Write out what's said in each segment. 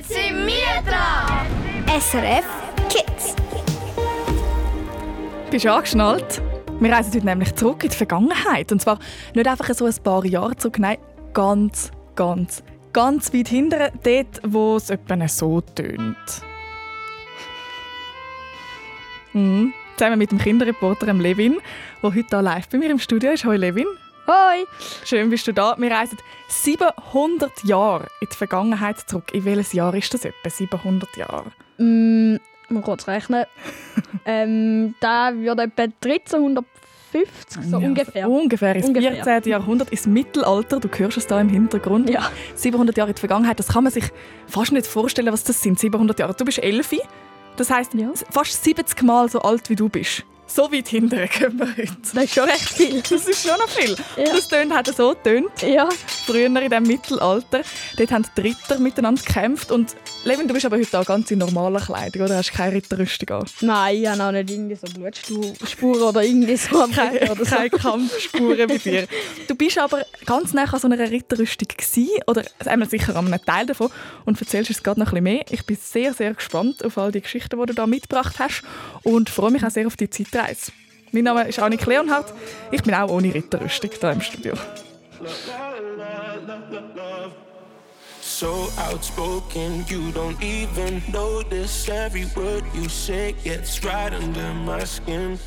Jetzt sind wir dran! SRF Kids. Bist du angeschnallt? Wir reisen heute nämlich zurück in die Vergangenheit. Und zwar nicht einfach so ein paar Jahre zurück, nein, ganz, ganz, ganz weit hinten, dort, wo es etwa so tönt. Mhm. Zusammen mit dem Kinderreporter Levin, der heute hier live bei mir im Studio ist. Hallo Levin. Hoi. Schön bist du da. Wir reisen 700 Jahre in die Vergangenheit zurück. In welches Jahr ist das etwa? 700 Jahre? Mm, mal kurz rechnen. ähm, da wird etwa 1350, so Ja, ungefähr. Ungefähr ins Ungefähr. 14. Jahrhundert, ins Mittelalter. Du hörst es da im Hintergrund. Ja. 700 Jahre in die Vergangenheit, das kann man sich fast nicht vorstellen, was das sind. 700 Jahre. Du bist 11, das heisst Ja. fast 70 Mal so alt wie du bist. So weit hinterher gehen wir heute. Das ist schon recht viel. Das ist schon noch viel. Ja. Das tönt hat so tönt. Ja. Früher in dem Mittelalter. Dort haben die Ritter miteinander gekämpft. Und Levin, du bist aber heute auch ganz in normaler Kleidung, oder? Hast keine Ritterrüstung an? Nein, ich habe auch nicht irgendwie so Blutspuren oder irgendwie so keine, oder so. keine Kampfspuren bei dir. Du bist aber ganz nah an so einer Ritterrüstung gewesen, oder einmal sicher an einem Teil davon und erzählst uns gerade noch ein bisschen mehr. Ich bin sehr, sehr gespannt auf all die Geschichten, die du da mitgebracht hast und freue mich auch sehr auf die Zeitreise. Mein Name ist Annik Leonhardt. Ich bin auch ohne Ritterrüstung hier im Studio. So outspoken, you don't even notice every word you say gets right under my skin.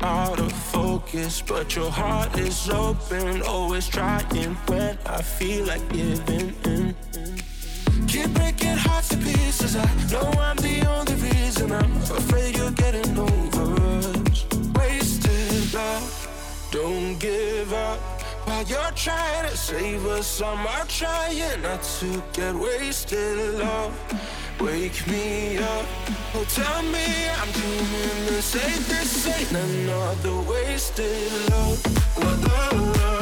Out of focus, but your heart is open, always trying when I feel like giving in. Keep breaking hearts to pieces. I know I'm the only reason. I'm afraid you're getting over us. Wasted love, don't give up. While you're trying to save us, I'm trying not to get wasted. Love, wake me up. Oh, tell me I'm doing the same. This ain't another wasted love. La, la,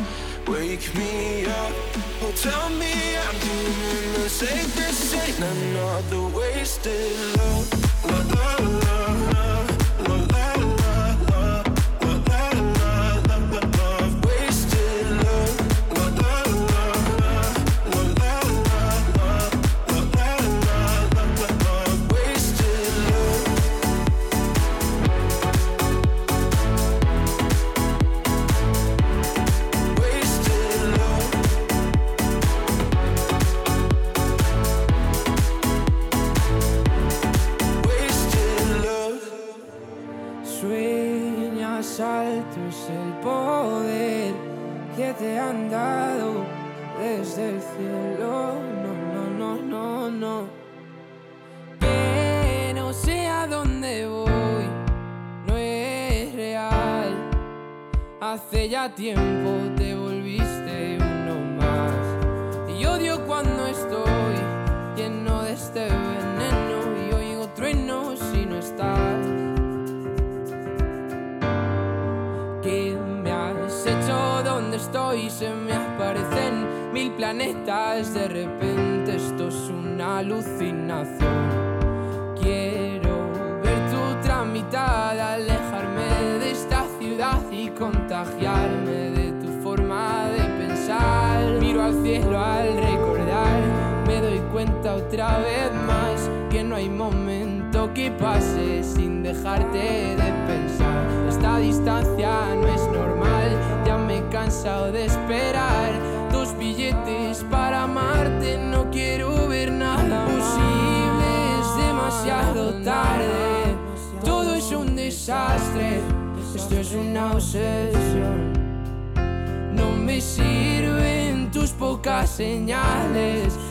wake me up. Oh, tell me I'm doing the. This ain't another wasted love. La, la, tiempo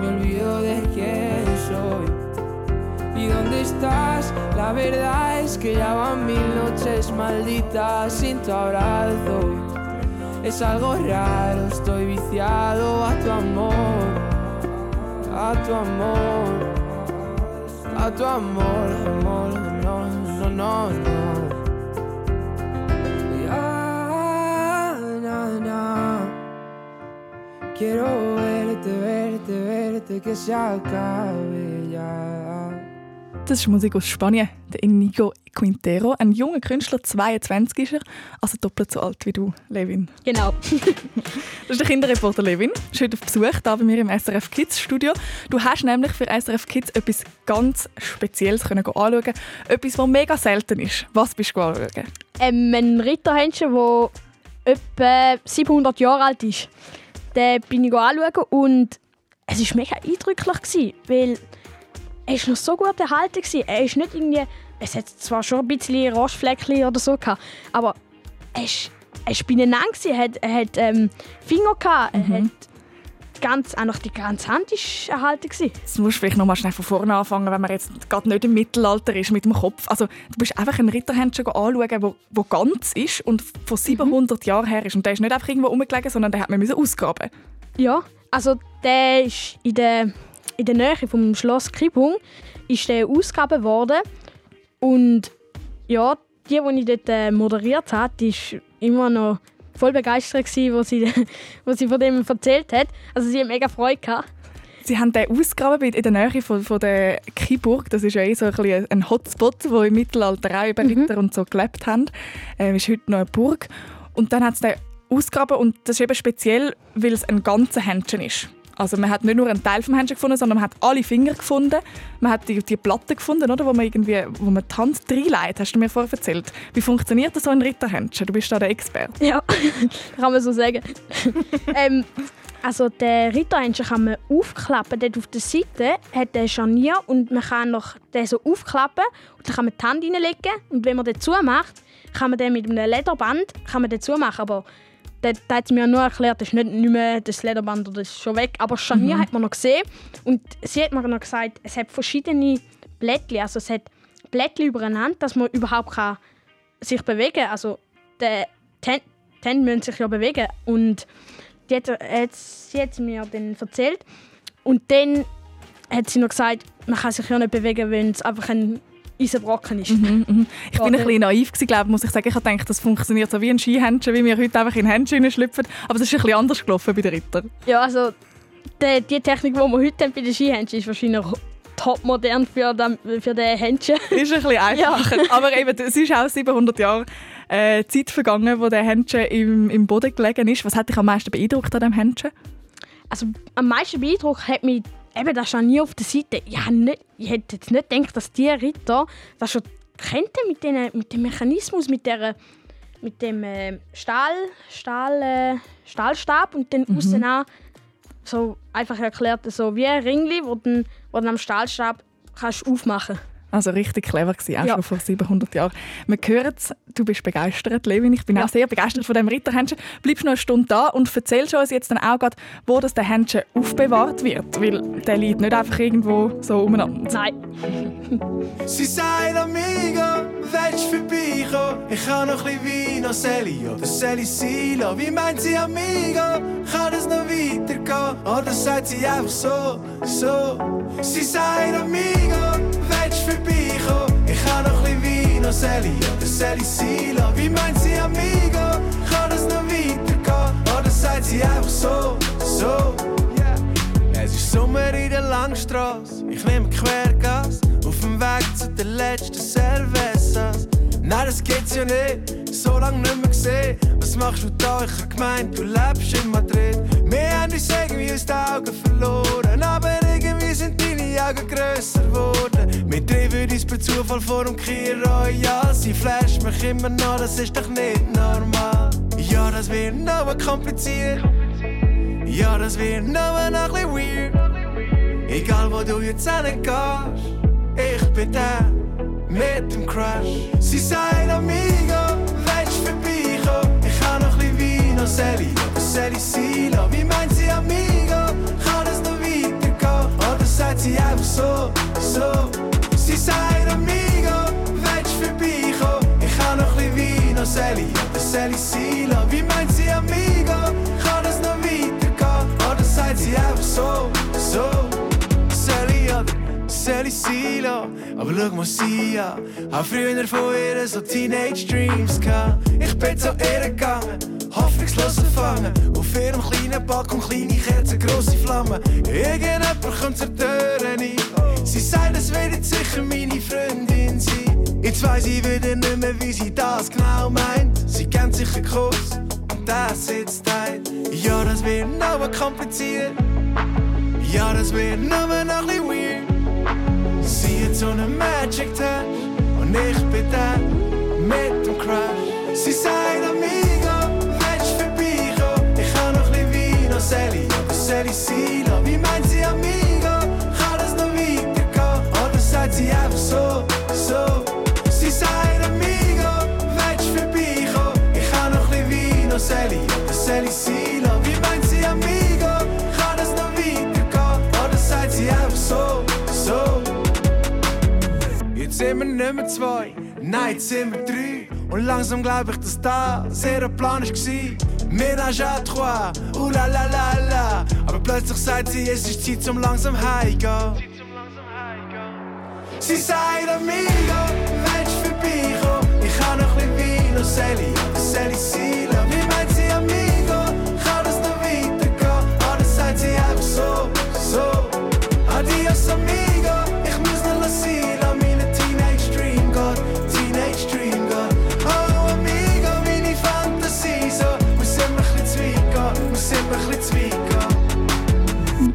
me olvido de quién soy. ¿Y dónde estás? La verdad es que ya van mil noches malditas sin tu abrazo. Es algo raro, estoy viciado a tu amor, a tu amor, a tu amor, amor, no, no, no, no. Ya, na, na. Quiero verte, verte, verte, que se acabe ya. Das ist Musik aus Spanien, der Inigo Quintero. Ein junger Künstler, 22 ist er, also doppelt so alt wie du, Levin. Genau. Das ist der Kinderreporter Levin. Ist heute auf Besuch hier bei mir im SRF Kids Studio. Du hast nämlich für SRF Kids etwas ganz Spezielles können anschauen Etwas, das mega selten ist. Was bist du anschauen? ähm, ein Ritterhändchen, der etwa 700 Jahre alt ist. Den bin ich anschauen und es war mega eindrücklich, gewesen, weil er ist noch so gut erhalten war. Er ist nicht irgendwie... Es hat zwar schon ein bisschen Rostfleckchen oder so gehabt, aber er ist, er ist beieinander gewesen. Er hat, er hat ähm, Finger gehabt, er hat ganz, auch noch die ganze Hand ist erhalten gewesen. Jetzt musst du vielleicht noch mal schnell von vorne anfangen, wenn man jetzt gerade nicht im Mittelalter ist mit dem Kopf. Also du bist einfach ein Ritterhändchen anschauen, wo, wo ganz ist und von 700 Jahren her ist. Und der ist nicht einfach irgendwo rumgelegen, sondern den hat man ausgraben. Ja, also der ist in der, in der Nähe vom Schloss Kribung ist der ausgegraben worden und ja, die, die ich dort äh, moderiert habe, die ist immer noch voll begeistert gewesen, wo sie, wo sie von dem erzählt hat. Also sie hat mega Freude gehabt. Sie haben den ausgegraben in der Nähe von, von der Kiburg. Das ist ja eh so ein, ein Hotspot, wo im Mittelalter auch über Ritter und so gelebt haben. Ähm, ist heute noch eine Burg. Und dann hat sie den ausgegraben und das ist eben speziell, weil es ein ganzer Händchen ist. Also man hat nicht nur einen Teil vom Händchen gefunden, sondern man hat alle Finger gefunden. Man hat die, die Platte gefunden, oder, wo man irgendwie, wo man die Hand reinlegt, hast du mir vorher erzählt. Wie funktioniert das so ein Ritterhändchen? Du bist da der Experte. Ja, kann man so sagen. ähm, also der Ritterhändchen kann man aufklappen. Dort auf der Seite hat der Scharnier und man kann noch den so aufklappen und dann kann man die Hand reinlegen und wenn man den zumacht, kann man den mit einem Lederband kann man den zumachen. Aber da da hat sie mir nur erklärt, das ist nicht, nicht mehr das Lederband oder das ist schon weg. Aber Scharnier hat man noch gesehen und sie hat mir noch gesagt, es hat verschiedene Blättchen, also es hat Blättchen übereinander, dass man überhaupt kann sich bewegen kann. Also die Hände müssen sich ja bewegen und die hat, hat, sie hat mir dann erzählt. Und dann hat sie noch gesagt, man kann sich ja nicht bewegen, wenn es einfach ein Eisenbrocken ist. Ich bin Ja, ein bisschen naiv, gewesen, glaube, muss ich sagen. Ich habe gedacht, das funktioniert so wie ein Skihändchen, wie wir heute einfach in Händchen schlüpfen. Aber es ist ein bisschen anders gelaufen bei den Ritter. Ja, also die, die Technik, die wir heute haben bei den Skihändchen, ist wahrscheinlich top modern für, den, für den Händchen. Ist ein bisschen einfacher. Aber eben, es ist auch 700 Jahre äh, Zeit vergangen, wo der Händchen im, im Boden gelegen ist. Was hat dich am meisten beeindruckt an dem Händchen? Also am meisten Beeindruck hat mich eben das Scharnier auf der Seite. Ich, nicht, ich hätte jetzt nicht gedacht, dass die Ritter das schon kennen mit, den, mit dem Mechanismus, mit, der, mit dem äh, Stahl, Stahl, äh, Stahlstab und dann außen an so einfach erklärt, so wie ein Ringli, wo du am Stahlstab kannst aufmachen Also richtig clever gewesen, auch Ja. schon vor 700 Jahren. Wir hören es, du bist begeistert, Levin. Ich bin Ja. auch sehr begeistert von dem Ritterhändchen. Bleibst noch eine Stunde da und erzählst uns jetzt dann auch gerade, wo das der Händchen aufbewahrt wird. Weil der liegt nicht einfach irgendwo so umeinander. Nein. Sie sagt Amigo, willst du vorbeikommen? Ich habe noch ein bisschen Wein, Sally oder Sally Silo. Wie meint sie Amigo? Kann es noch weitergehen? Oder sagt sie einfach so, so? Sie sagt Amigo, vorbeikommen? Ich habe noch ein bisschen Wein, Sally oder Sally Silo. Wie meint sie Amigo? Kann es noch weitergehen? Oder sagt sie einfach so, so? Yeah. Es ist Sommer in der Langstrasse. Ich nehme Quergas auf dem Weg zu den letzten Cervezas. Nein, das geht's ja nicht, so lange nicht mehr gesehen. Was machst du da? Ich hab gemeint, du lebst in Madrid. Wir haben uns irgendwie aus den Augen verloren, aber irgendwie sind deine Augen grösser geworden. Wir treffen uns per Zufall vor dem Kier Royal. Sie flasht mich immer noch, das ist doch nicht normal. Ja, das wird noch kompliziert. Ja, das wird noch ein bisschen weird. Egal wo du jetzt hingehst, ich bin da mit dem Crush. Sie sagt Amigo, Sally, oder Sally Silo. Wie meint sie Amigo? Kann es noch weitergehen? Oder sagt sie einfach so, so? Sie sagt Amigo, willst du vorbeikommen? Ich habe noch ein bisschen Wein, Sally, oder Sally Silo. Wie meint sie Amigo? Kann es noch weitergehen? Oder sagt sie einfach so, so? Oder Sally Silo. Aber schau mal sie an. Hab früher von ihr so Teenage Dreams gehabt. Ich bin zu ihr gegangen, hoffnungslos erfangen. Auf ihrem kleinen Balkon kleine Kerzen, grosse Flammen. Irgendjemand kommt zur Tür rein. Sie sagt, es wird jetzt sicher meine Freundin sein. Jetzt weiss ich wieder nicht mehr, wie sie das genau meint. Sie kennt sicher Kuss und das sitzt tight. Ja, das wird noch kompliziert. Ja, das wird nur noch ein bisschen weird. So einen Magic Touch. Und ich bin da nicht mehr zwei, nein, jetzt sind wir drei. Und langsam glaub ich, dass das ihr Plan war. Ménage à trois, ouh la la la la. Aber plötzlich sagt sie, es ist Zeit zum langsam heimgehen. Sie sagt Amigo, willst du vorbeikommen? Ich habe noch ein bisschen Wein, Sally, oder Sally Silo.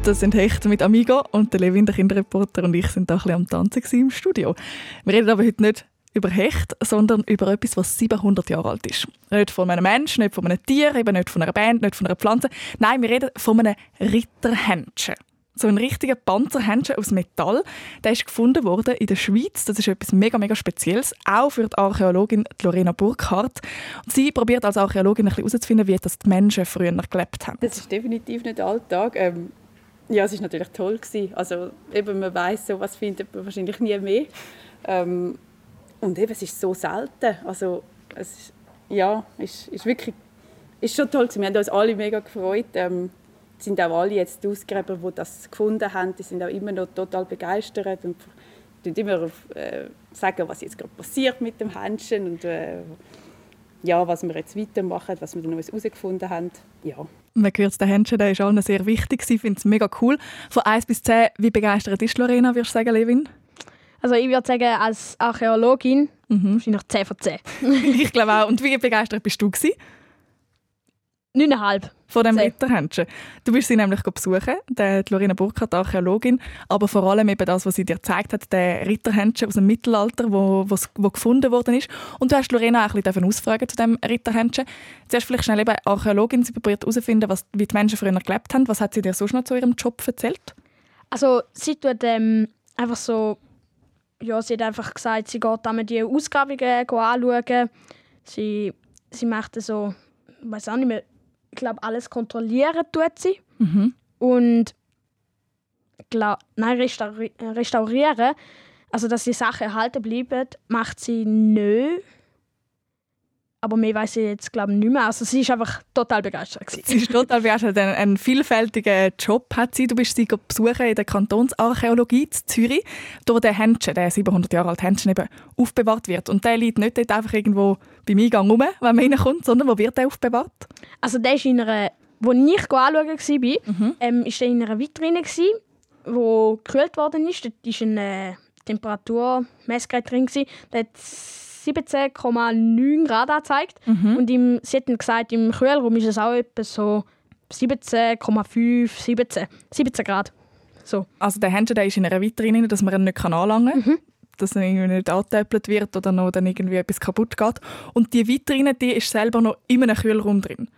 Das sind Hechte mit Amigo und der Levin, der Kinderreporter und ich sind da ein bisschen am Tanzen im Studio. Wir reden aber heute nicht über Hecht, sondern über etwas, was 700 Jahre alt ist. Nicht von einem Menschen, nicht von einem Tier, eben nicht von einer Band, nicht von einer Pflanze. Nein, wir reden von einem Ritterhändchen. So ein richtiger Panzerhändchen aus Metall. Der ist gefunden worden in der Schweiz. Das ist etwas mega, mega Spezielles. Auch für die Archäologin Lorena Burkhardt. Und sie probiert als Archäologin ein bisschen herauszufinden, wie das die Menschen früher gelebt haben. Das ist definitiv nicht Alltag. Ähm, ja, es war natürlich toll. Gewesen. Also, eben, man weiss, so was findet man wahrscheinlich nie mehr. Ähm, und eben, es ist so selten. Also, es ist, ja, ist, ist wirklich ist schon toll. Gewesen. Wir haben uns alle mega gefreut. Ähm, es sind auch alle jetzt die Ausgräber, die das gefunden haben, die sind auch immer noch total begeistert und tun immer äh, sagen, was jetzt gerade passiert mit dem Händchen und äh, ja, was wir jetzt weitermachen, was wir noch herausgefunden haben. Ja. Man hört, der Händchen der ist allen sehr wichtig. Ich finde es mega cool. Von 1 bis 10, wie begeistert ist Lorena, würdest du sagen, Levin? Also ich würde sagen, als Archäologin Mhm. wahrscheinlich 10 von 10. ich glaube auch. Und wie begeistert bist du gewesen 9,5. Von dem. Ritterhändchen? Du bist sie nämlich besuchen, die Lorena Burkhardt, Archäologin, aber vor allem eben das, was sie dir gezeigt hat, der Ritterhändchen aus dem Mittelalter, wo, wo's- wo gefunden worden ist. Und du hast Lorena auch ein bisschen ausfragen zu dem Ritterhändchen. Zuerst vielleicht schnell eben Archäologin, sie probiert herauszufinden, was, wie die Menschen früher gelebt haben. Was hat sie dir sonst noch zu ihrem Job erzählt? Also sie tut ähm, einfach so ja, sie hat einfach gesagt, sie geht einmal die Ausgrabungen anschauen. Sie, sie macht so, ich weiß auch nicht mehr, glaube, alles kontrollieren tut sie. Mhm. Und glaub, nein, restauri restaurieren, also dass die Sachen erhalten bleiben, macht sie nicht. Aber mehr weiß ich jetzt glaube nicht mehr. Also sie ist einfach total begeistert. Gewesen. Sie ist total begeistert. Einen, einen vielfältigen Job hat sie. Du bist sie besuchen in der Kantonsarchäologie in Zürich, wo der Händchen, der 700 Jahre alte Händchen, eben aufbewahrt wird. Und der liegt nicht dort einfach irgendwo beim Eingang rum, wenn man reinkommt, sondern wo wird der aufbewahrt? Also der ist in einer, wo ich anschauen war, Mhm. ähm, ist der in einer Vitrine gsi, wo gekühlt worden ist. Dort war ein äh, Temperaturmessgerät drin. Der hat 17,9 Grad angezeigt. Mhm. Und im, sie hat dann gesagt, im Kühlraum ist es auch etwa so 17,5, 17, 17 Grad. So. Also der Händchen der ist in einer Vitrine, dass man ihn nicht anlangen kann. Mhm. Dass er irgendwie nicht angetöpelt wird oder noch dann irgendwie etwas kaputt geht. Und die Vitrine die ist selber noch in einem Kühlraum drin,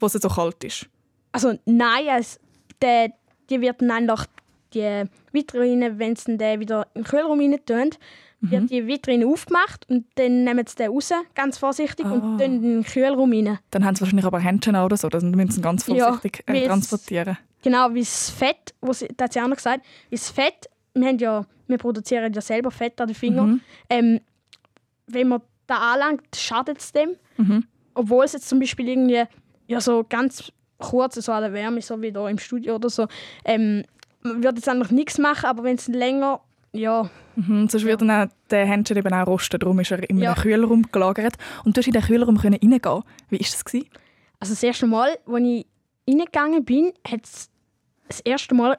wo es so kalt ist. Also nein, es, der, die wird dann einfach die Vitrine, wenn sie den wieder in den Kühlraum rein tun, wird die Vitrine aufgemacht und dann nehmen sie den raus, ganz vorsichtig, und tun in den Kühlraum rein. Dann haben sie wahrscheinlich aber Händchen oder so, dann müssen sie ganz Ja, vorsichtig weil äh, transportieren. Genau, wie das Fett, wo sie, das hat sie auch noch gesagt, wie das Fett, wir, haben ja, wir produzieren ja selber Fett an den Fingern. Mhm. Ähm, wenn man da anlangt, schadet es dem. Mhm. Obwohl es jetzt zum Beispiel irgendwie ja, so ganz kurz so an der Wärme, so wie hier im Studio oder so, ähm, man würde jetzt eigentlich nichts machen, aber wenn es länger, ja, Mhm, sonst würde auch der Händchen eben auch rosten, darum ist er in Ja. einem Kühlraum gelagert. Und du hast in den Kühlraum können reingehen. Wie war das? Gewesen? Also das erste Mal, als ich reingegangen bin, hat es das erste Mal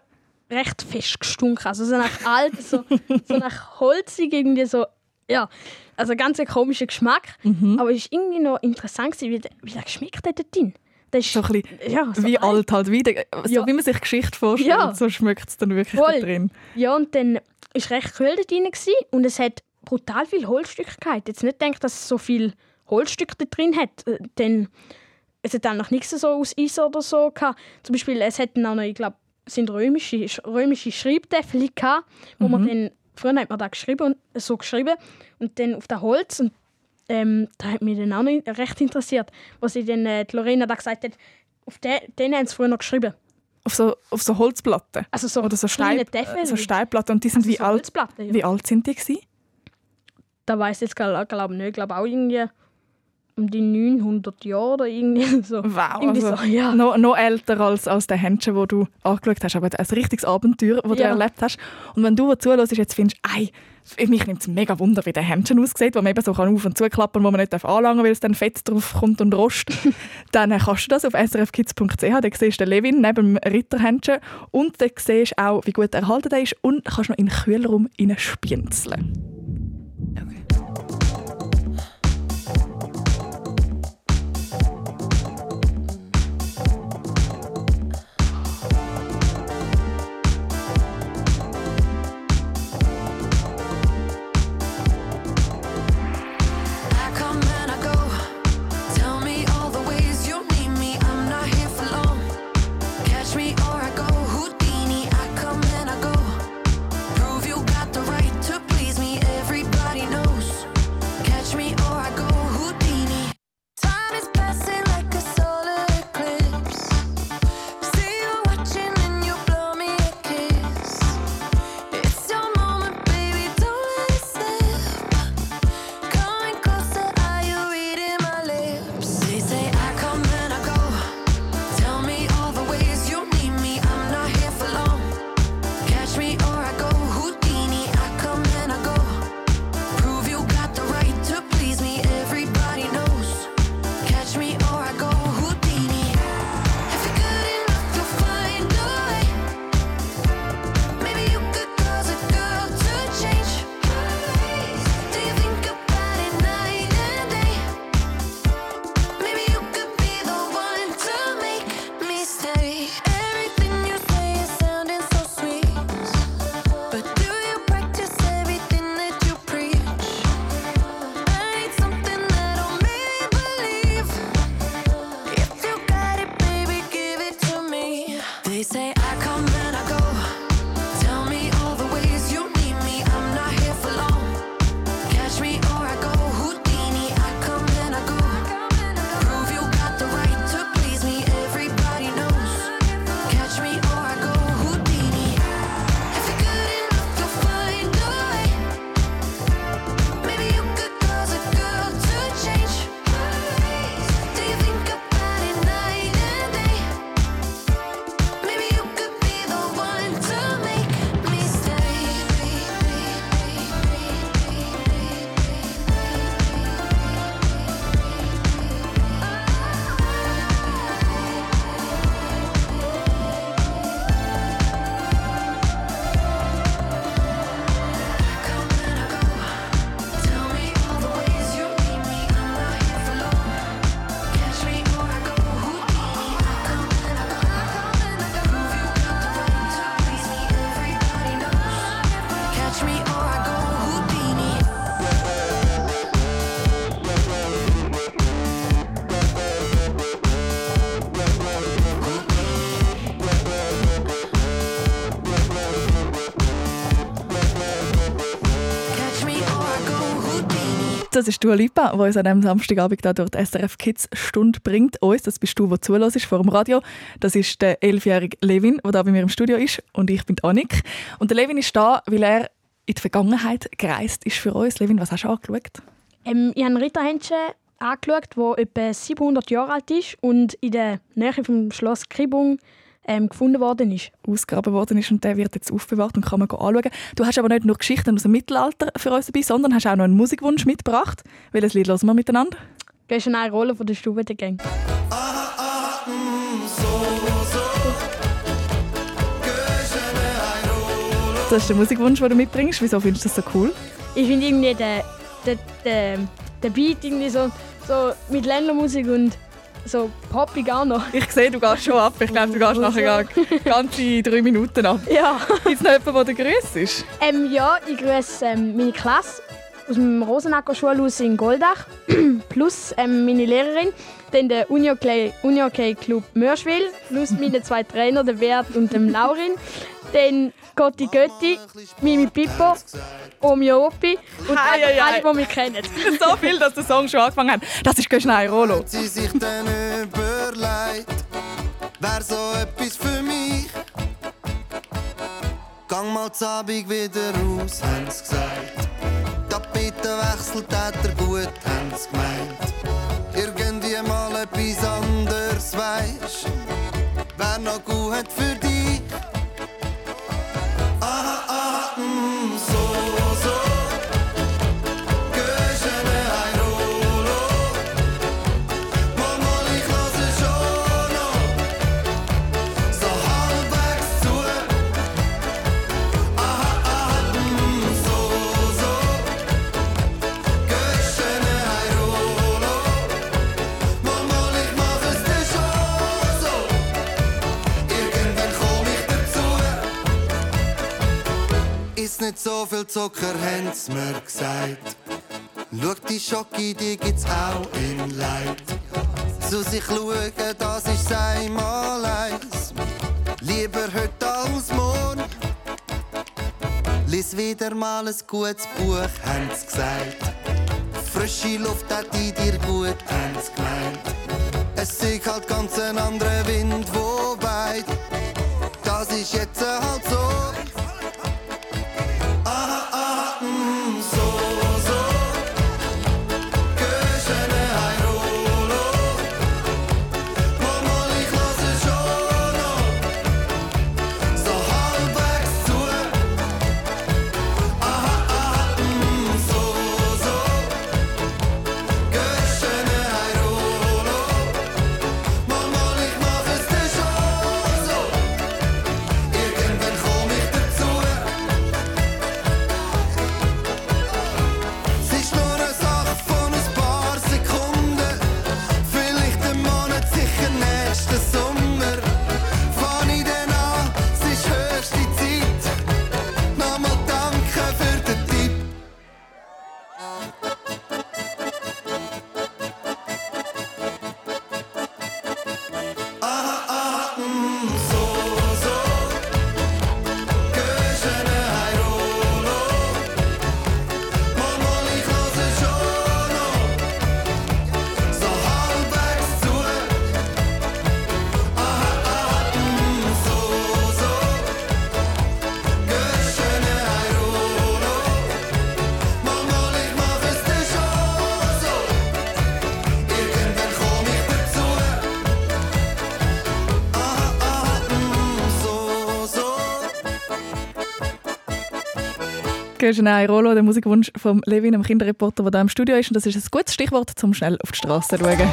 recht fest gestunken. Also so nach alt, so, so nach holzig irgendwie so. Ja, also ganz ein komischer Geschmack. Aber es war irgendwie noch interessant, wie der, wie der geschmeckt hat dort drin. Das ist, So ein bisschen ja, so wie alt halt, wie, der, so Ja. wie man sich Geschichte vorstellt, Ja. so schmeckt es dann wirklich Voll. da drin. Ja, und dann war recht kühl dort drin und es hat brutal viel Holzstücke gehabt. Jetzt nicht gedacht, dass es so viel Holzstücke da drin hat. Äh, Denn es hat dann noch nichts so aus Eis oder so gehabt. Zum Beispiel, es hat dann auch noch, ich glaube, sind römische, römische Schreibtäfeln gehabt, wo man dann, früher hat man da geschrieben und so geschrieben und dann auf das Holz und ähm, da hat mich dann auch noch recht interessiert, was sie dann, äh, die Lorena da gesagt hat, auf den, den haben sie früher noch geschrieben. Auf so, auf so Holzplatten. Also so Oder so, Stein, Täfeln. so Steinplatten. Und die sind Also wie, so alt, ja. wie alt sind die gewesen? Da weiß ich jetzt glaube glaub nicht. Ich glaube auch irgendwie um die 900 Jahre oder irgendwie so. Wow, Irgendwie also so, ja. noch, noch älter als, als der Händchen, wo du angeschaut hast. Aber ein richtiges Abenteuer, das du Ja. erlebt hast. Und wenn du zuhörst, jetzt findest, ei, mich nimmt es mega Wunder, wie der Händchen aussieht, wo man eben so kann auf- und zuklappen wo man nicht anlangen darf, weil es dann Fett drauf kommt und rost. dann äh, kannst du das auf srfkids.ch, da siehst du den Levin neben dem Ritterhändchen und dann siehst du auch, wie gut er erhalten er ist und kannst noch in den Kühlraum spienzeln. Das ist Dua Lipa, die uns an diesem Samstagabend hier durch die SRF Kids Stunde bringt. Uns, das bist du, der zulässt vor dem Radio. Das ist der elfjährige Levin, der da bei mir im Studio ist. Und ich bin Annik. Und der Levin ist da, weil er in die Vergangenheit gereist ist für uns. Levin, was hast du angeschaut? Ähm, ich habe ein Ritterhändchen angeschaut, das etwa 700 Jahre alt ist und in der Nähe vom Schloss Kribung ähm, gefunden worden ist. ausgegraben worden ist und der wird jetzt aufbewahrt und kann man anschauen. Du hast aber nicht nur Geschichten aus dem Mittelalter für uns dabei, sondern hast auch noch einen Musikwunsch mitgebracht. Welches Lied hören wir miteinander? Gehst du eine Rolle von der Stube der Gang? Das ist der Musikwunsch, den du mitbringst. Wieso findest du das so cool? Ich finde irgendwie den, den, den, den Beat irgendwie so, so mit Ländermusik und so poppig auch noch. Ich sehe, du gehst schon ab. Ich glaube, du gehst nachher gar- ganze drei Minuten ab. Ja. Gibt es noch jemanden, der grüßt ist? Ähm, ja, ich grüße ähm, meine Klasse aus dem Rosenacker Schulhaus in Goldach plus ähm, meine Lehrerin, dann der Unihockey Unihockey Club Mörschwil plus meine zwei Trainer, der Bert und dem Laurin, dann Gotti Götti, Mimi Pippo, Omi Opi und Hei, hei, alle, die mich kennen. so viel, dass der Song schon angefangen hat. Das ist «Schnei Rolo». sie sich dann überlegt, wär so etwas für mich. Gang mal z'Abend wieder raus, haben sie gesagt. Tapetenwechsel tät er gut, haben sie gemeint. Irgendwie mal etwas anderes, weisst wär noch gut für dich. Nicht so viel Zucker, haben sie mir gesagt. Schau, die Schocke, die gibt's auch in Leid. Zu sich schauen, das ist einmal eins. Lieber heute als morgen. Lies wieder mal ein gutes Buch, haben sie gesagt. Frische Luft hat in dir gut, haben sie gemeint. Es ist halt ganz ein anderer Wind, wo weht. Das ist jetzt halt so. «Schnei Rolo», der Musikwunsch von Levin, dem Kinderreporter, der da im Studio ist. Und das ist ein gutes Stichwort, zum schnell auf die Straße zu schauen.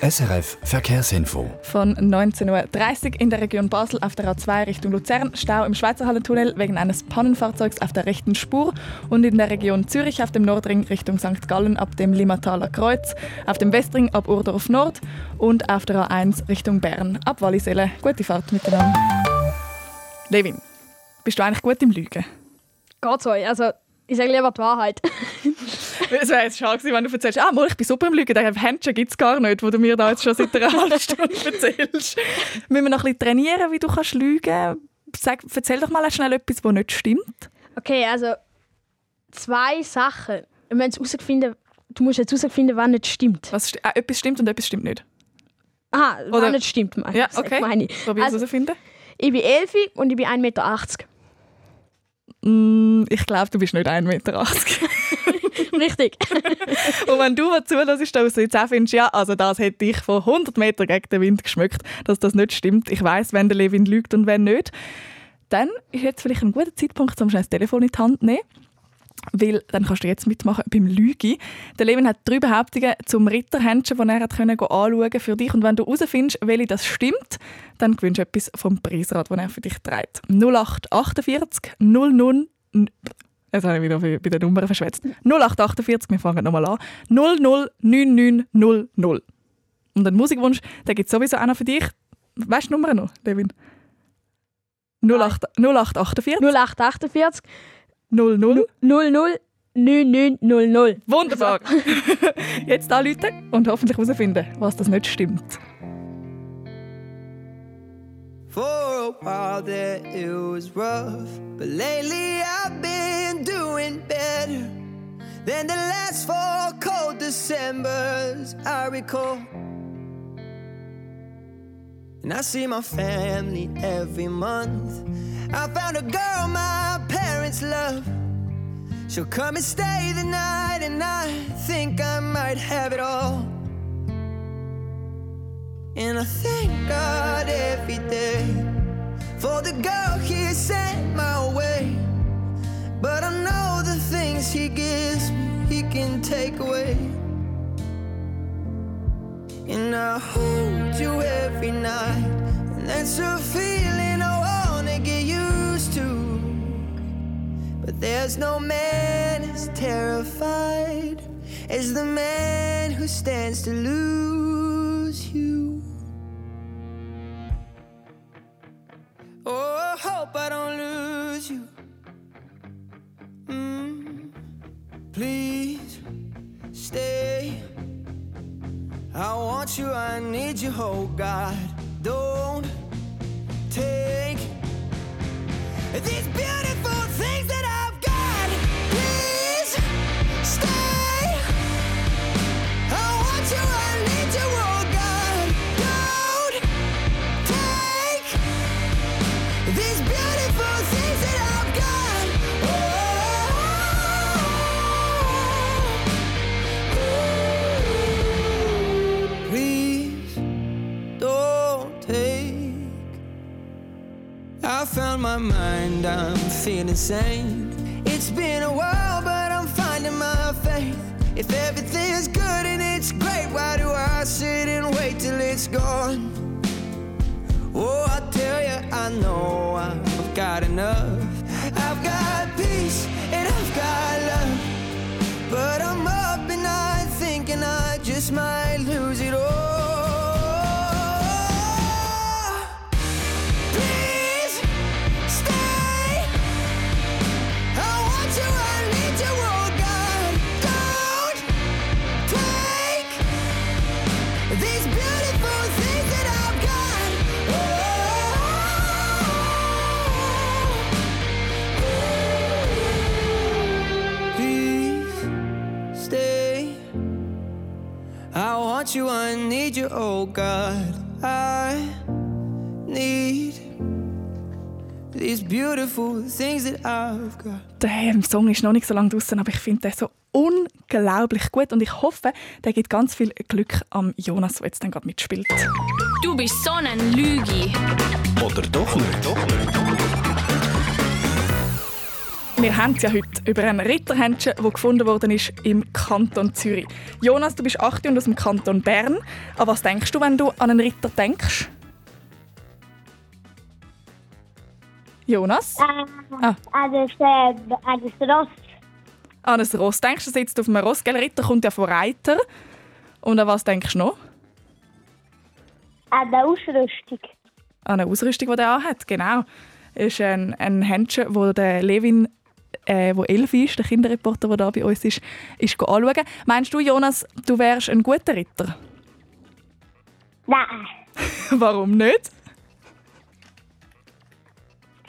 SRF Verkehrsinfo. Von 19.30 Uhr in der Region Basel auf der A2 Richtung Luzern, Stau im Schweizer Hallentunnel wegen eines Pannenfahrzeugs auf der rechten Spur und in der Region Zürich auf dem Nordring Richtung St. Gallen ab dem Limmataler Kreuz, auf dem Westring ab Urdorf Nord und auf der A1 Richtung Bern ab Walliselle. Gute Fahrt miteinander. Levin, bist du eigentlich gut im Lügen? Geht so. Also, ich sage lieber die Wahrheit. Es wäre jetzt schade gewesen, wenn du erzählst, ah, mal, ich bin super im Lügen, den Händchen gibt es gar nicht, wo du mir da jetzt schon seit einer halben Stunde erzählst. Müssen wir noch ein bisschen trainieren, wie du kannst lügen Sag, Erzähl doch mal schnell etwas, das nicht stimmt. Okay, also zwei Sachen. Wir müssen herausfinden, du musst jetzt herausfinden, was nicht stimmt. Was sti äh, etwas stimmt und etwas stimmt nicht. Aha, was Oder- nicht stimmt, meine Ja, ich. okay. Meine ich. Probier Also, herauszufinden. ich bin 11 und ich bin 1,80 Meter. Mm, ich glaube, du bist nicht 1,80 Meter. Richtig. Und wenn du was zulässt, dass du jetzt auch findest, ja, also das hätte ich von 100 Metern gegen den Wind geschmückt, dass das nicht stimmt. Ich weiß, wenn der Levin lügt und wenn nicht. Dann ist jetzt vielleicht ein guter Zeitpunkt, um schnell das Telefon in die Hand zu nehmen. Weil dann kannst du jetzt mitmachen beim Lügen. Der Levin hat drei Behauptungen zum Ritterhändchen, die er hat können anschauen für dich. Und wenn du herausfindest, welche das stimmt, dann gewinnst du etwas vom Preisrad, das er für dich trägt. 0848 00 Jetzt habe ich wieder bei den Nummern verschwätzt. 0848, wir fangen nochmal an. 009900. Und einen Musikwunsch, den gibt es sowieso auch noch für dich. Weißt du die Nummer noch, Levin? 08, 0848 0848 00. 00 9900. Wunderbar. Jetzt anrufen und hoffentlich herausfinden, was das nicht stimmt. For a while there it was rough, but lately I've been doing better than the last four cold Decembers I recall. And I see my family every month. I found a girl my parents love. She'll come and stay the night, and I think I might have it all. And I thank God every day for the girl He sent my way. But I know the things He gives me, He can take away. And I hold you every night, and that's a feeling But there's no man as terrified as the man who stands to lose you. Oh, I hope I don't lose you. Mm, please stay. I want you, I need you, oh God. Don't take these beautiful things I found my mind, I'm feeling sane. It's been a while, but I'm finding my faith. You, oh God. I need these beautiful things that I've got. Der Song ist noch nicht so lange draußen, aber ich finde den so unglaublich gut und ich hoffe, der gibt ganz viel Glück am Jonas, der jetzt dann gerade mitspielt. Du bist so ein Lügi. Oder doch nicht? Wir haben es ja heute über ein Ritterhändchen, das gefunden worden ist im Kanton Zürich. Jonas, du bist 8 und aus dem Kanton Bern. An was denkst du, wenn du an einen Ritter denkst? Jonas? Ah. An das, äh, an das Ross. An ein Ross. Denkst du, sitzt auf einem Ross? Gell, Ritter kommt ja von Reiter. Und an was denkst du noch? An der Ausrüstung. An eine Ausrüstung, die er anhat, genau. ist ein, ein Händchen, wo der Levin, äh, wo elf ist, der Kinderreporter, der da bei uns ist, ist anschauen. Meinst du, Jonas, du wärst ein guter Ritter? Nein, Warum nicht?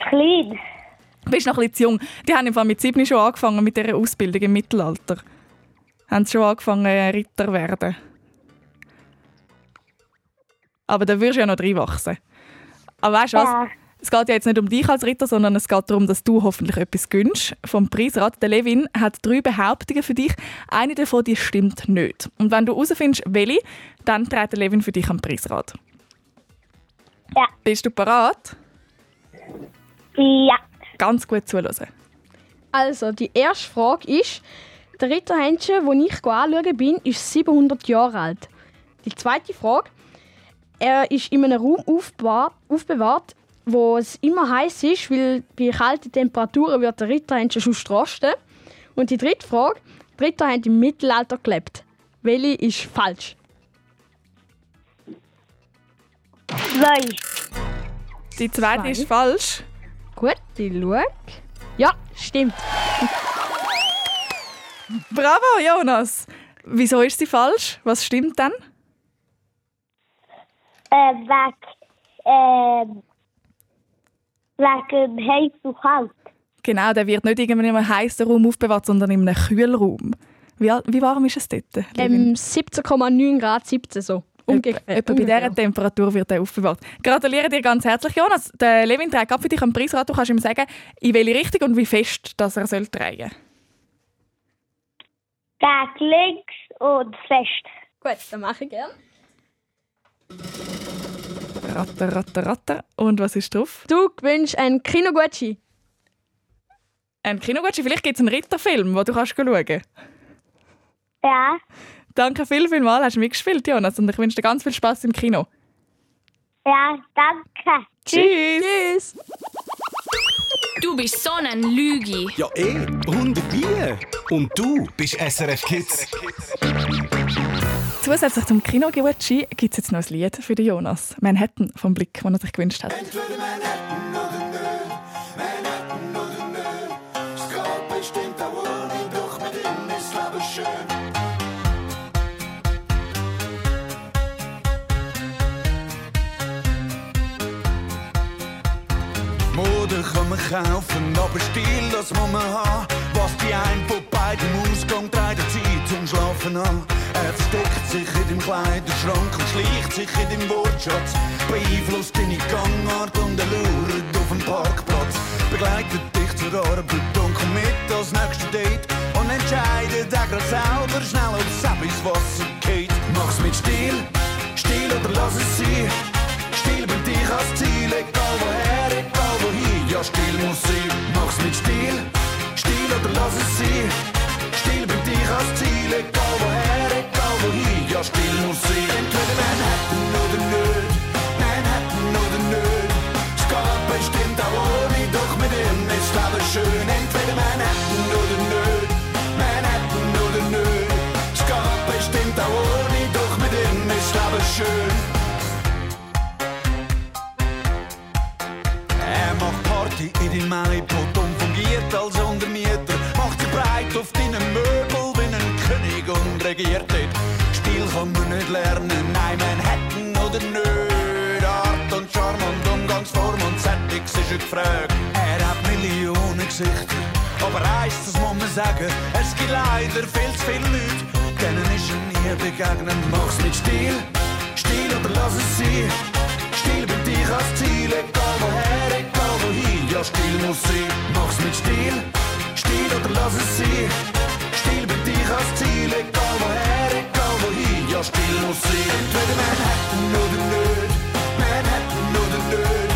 klein. Du bist noch ein bisschen zu jung. Die haben im Fall mit sieben schon angefangen mit dieser Ausbildung im Mittelalter. haben sie schon angefangen, äh, Ritter zu werden. Aber dann würdest du ja noch reinwachsen. Aber weißt du was? Ja. Es geht ja jetzt nicht um dich als Ritter, sondern es geht darum, dass du hoffentlich etwas gönnst. Vom Preisrat, der Levin, hat drei Behauptungen für dich. Eine davon die stimmt nicht. Und wenn du herausfindest, welche, dann trägt der Levin für dich am Preisrat. Ja. Bist du bereit? Ja. Ganz gut zuhören. Also, die erste Frage ist, der Ritterhändchen, den ich anschauen bin, ist 700 Jahre alt. Die zweite Frage, er ist in einem Raum aufbewahrt, aufbewahrt wo es immer heiß ist, weil bei kalten Temperaturen wird der Ritterhändchen sonst rosten. Und die dritte Frage, die Ritter haben im Mittelalter gelebt. Welche ist falsch? Zwei. Die zweite Zwei. ist falsch. Gut, ich schaue. Ja, stimmt. Bravo, Jonas! Wieso ist sie falsch? Was stimmt dann? Äh, weg. Äh, wegen heiß und kalt. Genau, der wird nicht in einem heißen Raum aufbewahrt, sondern in einem Kühlraum. Wie, wie warm ist es dort? Ähm, 17,9 Grad, 17 so. Ungefähr. Etwa bei dieser Temperatur wird er aufbewahrt. Gratuliere dir ganz herzlich, Jonas. Der Levin trägt ab für dich am Preisrat. Du kannst ihm sagen, in welche Richtung und wie fest dass er soll tragen Gegen links und fest. Gut, dann mache ich gern. Ratter, ratter, ratter. Und was ist drauf? Du gewünscht einen Kinogutschein. Ein Kinogutschein. Vielleicht gibt es einen Ritterfilm, den du kannst schauen kannst. Ja. Danke viel, viel mal. Hast du mitgespielt, Jonas. Und ich wünsche dir ganz viel Spaß im Kino. Ja, danke. Tschüss. Tschüss. Du bist so ein Lügi. Ja, eh. Und wie? Und du bist SRF Kids. Zusätzlich zum Kinogutschein gibt es jetzt noch ein Lied für den Jonas. Manhattan vom Blick, den er sich gewünscht hat. Es Mode kann man kaufen, aber Stil, das muss man haben. Was die ein von beiden Ausgang trägt, Zeit zum Schlafen an. Er versteckt sich in dem Kleiderschrank und schleicht sich in dem Wortschatz. Beeinflusst deine Gangart und er lauert auf dem Parkplatz. Begleitet dich zur Arbeit und kommt mit als nächste Date. Und entscheidet er grad selber schnell, ob es ins Wasser geht. Mach's mit Stil, Stil oder lass es sein. Stil bringt dich als Ziel, egal woher, wohin. Ja, Stil muss sein. Mach's mit Stil, Stil oder lass es sein. Stil bringt dich als Ziel, egal woher, egal wohin. Ja, Stil muss sein. Entweder Manhattan sagen, es gibt leider viel zu viele Leute, denen ist er nie begegnet. Mach's mit Stil, Stil oder lass es sein. Stil bringt dich als Ziel, egal woher, egal wohin. Ja, Stil muss sein, mach's mit Stil. Stil oder lass es sein. Stil bringt dich als Ziel, egal woher, egal wohin. Ja, Stil muss sein. Entweder Manhattan oder nicht, Manhattan oder nicht.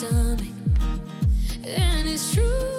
Stomach. And it's true,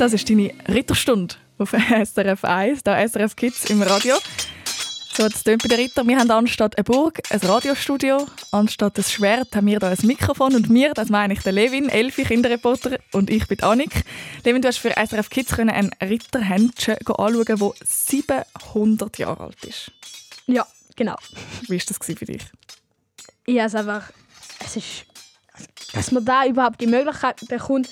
Das ist deine Ritterstunde auf SRF 1, da SRF Kids im Radio. So, das tönt bei den Ritter. Wir haben anstatt eine Burg ein Radiostudio. Anstatt ein Schwert haben wir hier ein Mikrofon. Und wir, das meine ich der Levin, Elfi, Kinderreporter und ich bin Annik. Levin, du hast für SRF Kids können ein Ritterhändchen anschauen, das 700 Jahre alt ist. Ja, genau. Wie war das für dich? Ja, es einfach, es ist, dass man da überhaupt die Möglichkeit bekommt,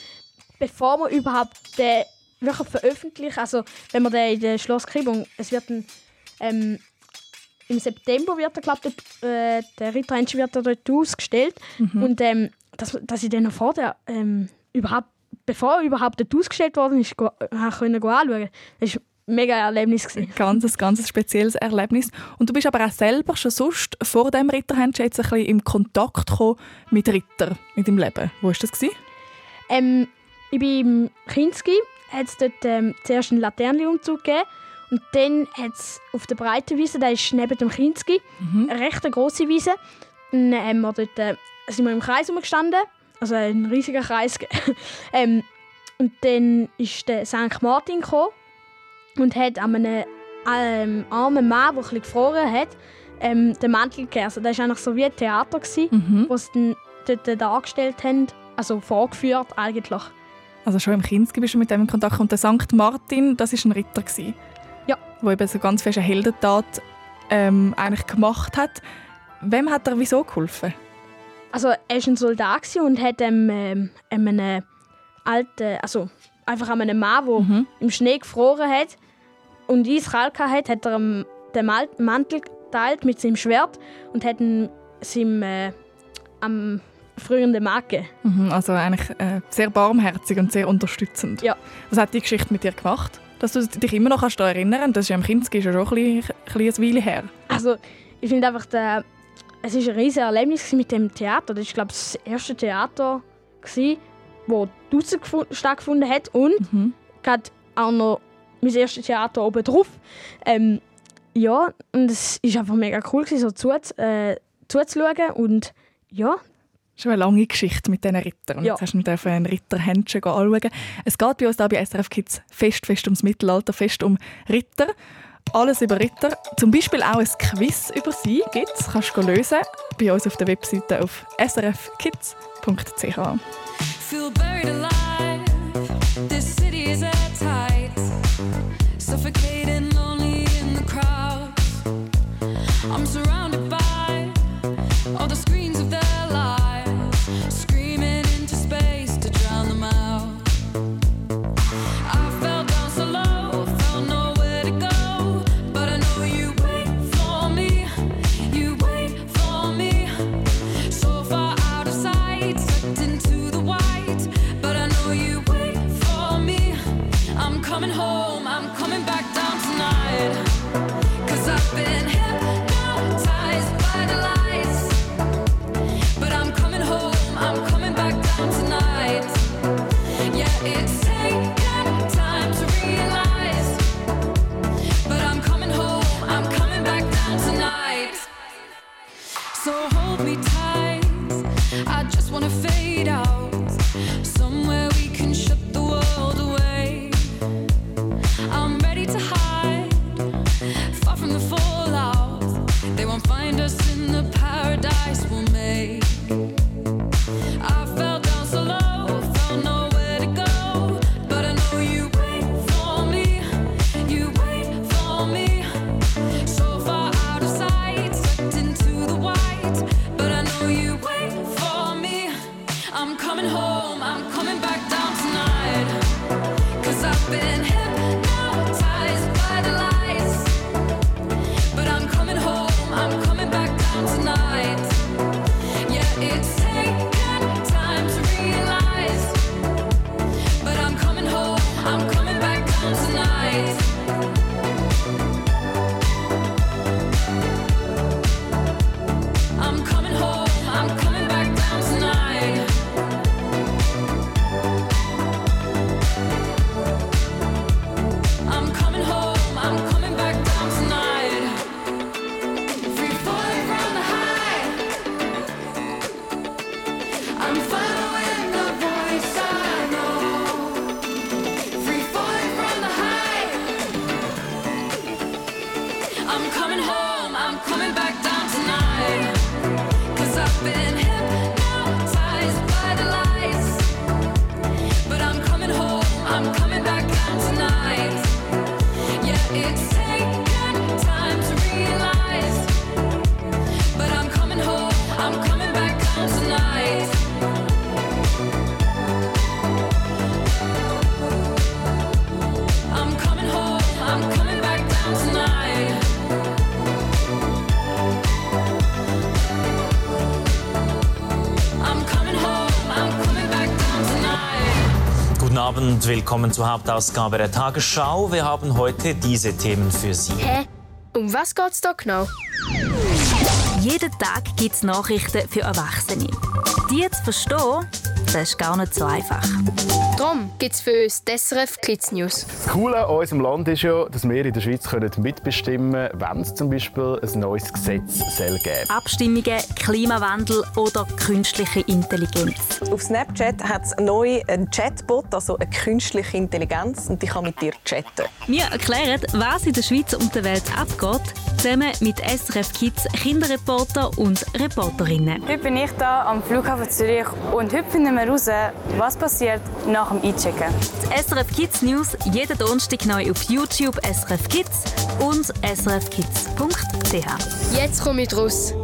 bevor man überhaupt den wirklich veröffentlicht. Also wenn man den in der Schlosskriebung, es wird ein, ähm, im September wird er, glaub, dort, äh, der Ritterhändchen wird er dort ausgestellt Mhm. und ähm, dass, dass ich den noch vor der ähm, überhaupt, bevor er überhaupt dort ausgestellt worden ist, äh, können anschauen. Das war ein mega Erlebnis gewesen. Ganz, ganz spezielles Erlebnis. Und du bist aber auch selber schon sonst vor dem Ritterhändchen jetzt ein bisschen im Kontakt gekommen mit Ritter in deinem Leben. Wo war das? Gewesen? Ähm, ich bin im Kinski, hat es dort ähm, zuerst einen Laternenumzug gegeben und dann hat es auf der breiten Wiese, da ist neben dem Kinski, eine recht grosse Wiese. Dann haben wir dort, äh, sind wir im Kreis rumgestanden, also ein riesiger Kreis. ähm, und dann ist der St. Martin gekommen und hat an einem ähm, armen Mann, der ein bisschen gefroren hat, ähm, den Mantel gegeben. Also das war eigentlich so wie ein Theater, gewesen, Mhm. wo sie dann dort dargestellt haben, also vorgeführt eigentlich. Also schon im Kinski bist du mit dem in Kontakt. Und der St. Martin, das war ein Ritter. Gewesen, Ja. Der eben so ganz fest eine Heldentat ähm, eigentlich gemacht hat. Wem hat er wieso geholfen? Also er war ein Soldat und hat ähm, ähm, einem alten, also einfach einem Mann, der Mhm. im Schnee gefroren hat und eiskalt hatte, hat er den Mantel geteilt mit seinem Schwert und hat ihn seinem äh, am früheren gegeben. Mhm, also eigentlich äh, sehr barmherzig und sehr unterstützend. Ja. Was hat die Geschichte mit dir gemacht? Dass du dich immer noch kannst daran erinnern Das ist ja im Kinski schon ein bisschen, ein bisschen eine Weile her. Also ich finde einfach, der, es war ein riesiges Erlebnis mit dem Theater. Das war glaube ich das erste Theater, gewesen, wo draußen gefu- stattgefunden hat und Mhm. gerade auch noch mein erstes Theater oben drauf. Ähm, ja, und es war einfach mega cool, gewesen, so zu, äh, zuzuschauen. Und ja, Schon eine lange Geschichte mit diesen Rittern. Und Ja. Jetzt hast du einen Ritterhändchen anschauen. Es geht bei uns da bei SRF Kids fest, fest ums Mittelalter, fest um Ritter. Alles über Ritter. Zum Beispiel auch ein Quiz über sie gibt es. Kannst du lösen bei uns auf der Webseite auf srfkids.ch. it's willkommen zur Hauptausgabe der Tagesschau. Wir haben heute diese Themen für Sie. Hä? Um was geht's da genau? Jeden Tag gibt es Nachrichten für Erwachsene. Die zu verstehen, das ist gar nicht so einfach. Darum gibt's für uns die SRF Kids News. Das Coole an unserem Land ist ja, dass wir in der Schweiz können mitbestimmen können, wenn es zum Beispiel ein neues Gesetz soll geben Abstimmungen, Klimawandel oder künstliche Intelligenz. Auf Snapchat hat es neu einen Chatbot, also eine künstliche Intelligenz, und die kann mit dir chatten. Wir erklären, was in der Schweiz und der Welt abgeht, zusammen mit SRF Kids Kinderreporter und Reporterinnen. Heute bin ich hier am Flughafen Zürich und heute finden wir heraus, was passiert nach dem Einchecken. Die SRF Kids News jeden Donnerstag neu auf YouTube SRF Kids und srfkids.ch. Jetzt komme ich raus.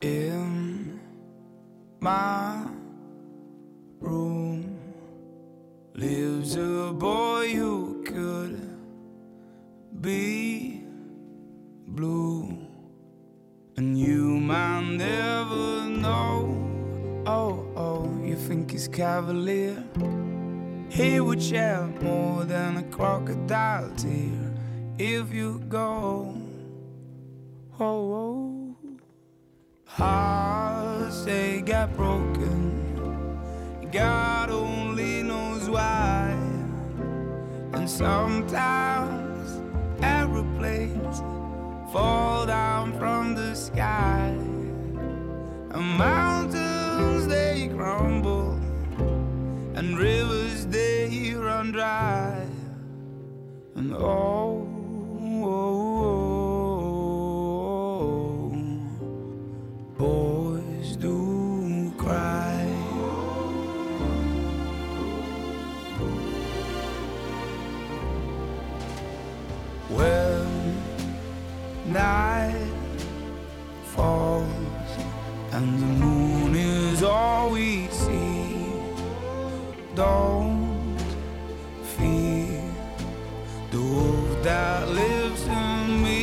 In my room lives a boy who be blue, and you might never know. Oh, oh, you think he's cavalier? He would shed more than a crocodile tear if you go. Oh, oh. hearts they get broken. God only knows why, and sometimes horror fall down from the sky, and mountains they crumble, and rivers they run dry, and all. don't fear the wolf that lives in me.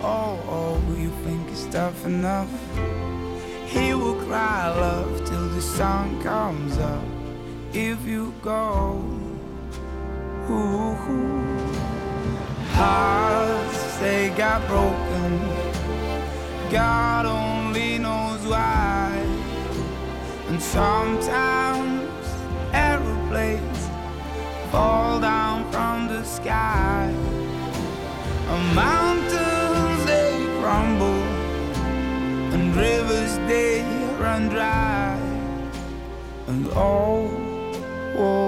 Oh, oh, you think it's tough enough? He will cry love till the sun comes up. If you go, ooh, hearts they got broken. God only knows why, and sometimes. fall down from the sky. And mountains they crumble, and rivers they run dry, and all. Oh,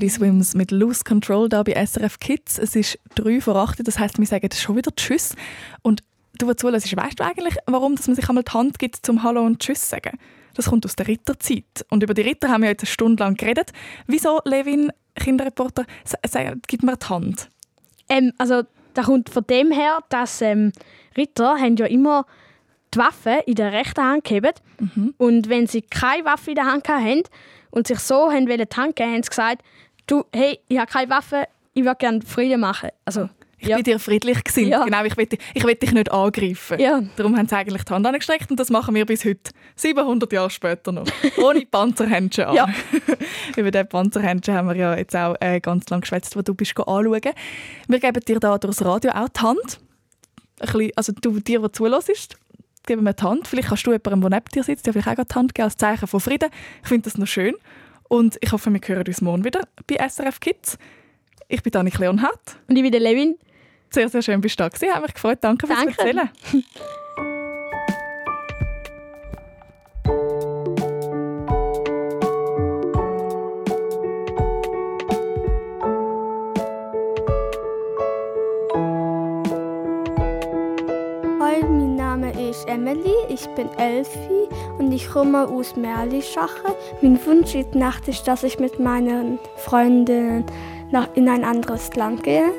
Teddy Swims mit Lose Control da bei SRF Kids. Es ist drei vor acht, das heisst, wir sagen schon wieder Tschüss. Und du, der zuhörst, weißt du eigentlich, warum dass man sich einmal die Hand gibt zum Hallo und Tschüss sagen? Das kommt aus der Ritterzeit. Und über die Ritter haben wir jetzt eine Stunde lang geredet. Wieso, Levin, Kinderreporter, gibt mir die Hand? Ähm, also, das kommt von dem her, dass ähm, Ritter haben ja immer die Waffe in der rechten Hand gehabt. Und wenn sie keine Waffe in der Hand hatten und sich so haben wollen die Hand haben sie gesagt, du, hey, ich habe keine Waffe, ich würde gerne Frieden machen. Also, Ich bin dir friedlich gesinnt. Ja. Genau, ich will, ich will dich nicht angreifen. Ja. Darum haben sie eigentlich die Hand angestreckt und das machen wir bis heute. 700 Jahre später noch. Ohne Panzerhändchen an. Ja. Über den Panzerhändchen haben wir ja jetzt auch äh, ganz lange geschwätzt, wo du bist anschauen. Wir geben dir da durchs Radio auch die Hand. Ein bisschen, also du, dir, der zulässt, geben wir die Hand. Vielleicht kannst du jemandem, der neben dir sitzt, dir vielleicht auch die Hand geben, als Zeichen von Frieden. Ich finde das noch schön. Und ich hoffe, wir hören uns morgen wieder bei SRF Kids. Ich bin Annik Leonhardt. Und ich bin der Levin. Sehr, sehr schön, bist du da gewesen. Hat mich gefreut. Danke fürs Danke. Erzählen. Emily, ich bin Elfi und ich komme aus Merlischache. Mein Wunsch ist Nacht ist, dass ich mit meinen Freundinnen nach, in ein anderes Land gehe.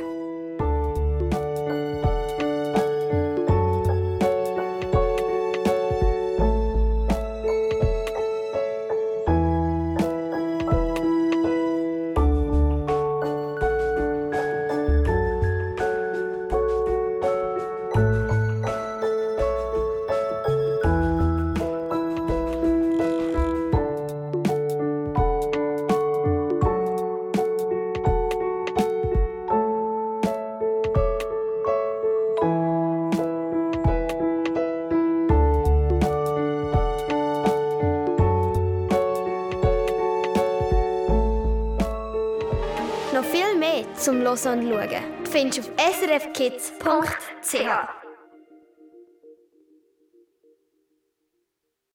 Noch